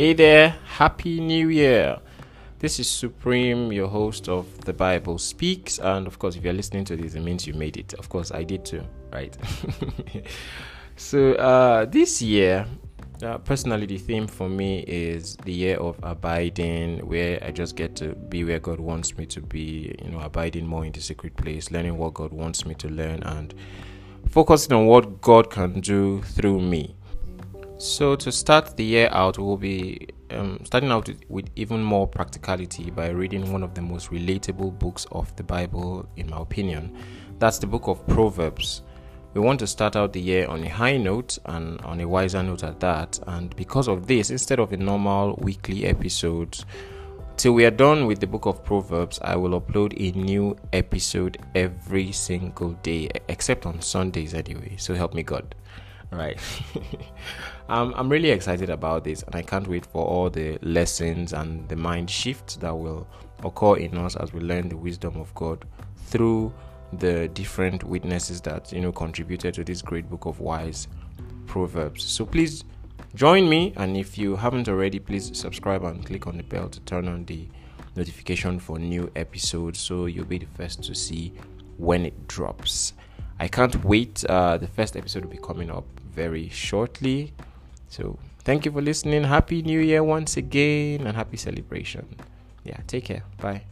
Hey there, Happy New Year! This is Supreme, your host of The Bible Speaks. And of course, if you're listening to this, it means you made it. Of course, I did too, right? so, uh, this year, uh, personally, the theme for me is the year of abiding, where I just get to be where God wants me to be, you know, abiding more in the secret place, learning what God wants me to learn, and focusing on what God can do through me. So, to start the year out, we'll be um, starting out with, with, even more practicality by reading one of the most relatable books of the Bible, in my opinion. That's the book of Proverbs. We want to start out the year on a high note and on a wiser note at that. And because of this, instead of a normal weekly episode, till we are done with the book of Proverbs, I will upload a new episode every single day, except on Sundays anyway. So help me God. Right. um, I'm really excited about this, and I can't wait for all the lessons and the mind shifts that will occur in us as we learn the wisdom of God through the different witnesses that you know contributed to this great book of wise proverbs. So please join me, and if you haven't already, please subscribe and click on the bell to turn on the notification for new episodes so you'll be the first to see when it drops. I can't wait. Uh, the first episode will be coming up very shortly. So thank you for listening. Happy New Year once again and happy celebration. Yeah, take care. Bye.